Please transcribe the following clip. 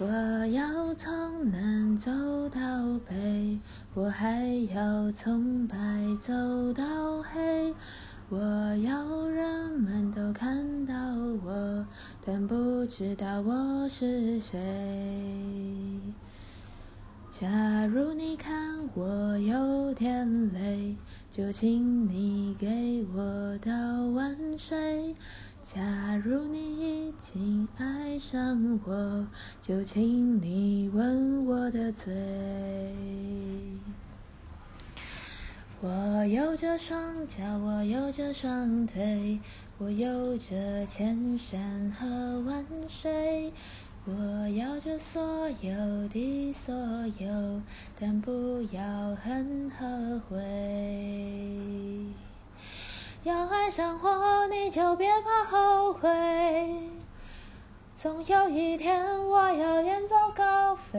我要从南走到北，我还要从白走到黑。我要人们都看到我，但不知道我是谁。假如你看我有点累，就请你给我倒碗水。假如你已经爱上我，就请你吻我的嘴。我有着双脚，我有着双腿，我有着千山和万水。我要这所有的所有，但不要恨和悔。要爱上我，你就别怕后悔。总有一天，我要远走高飞。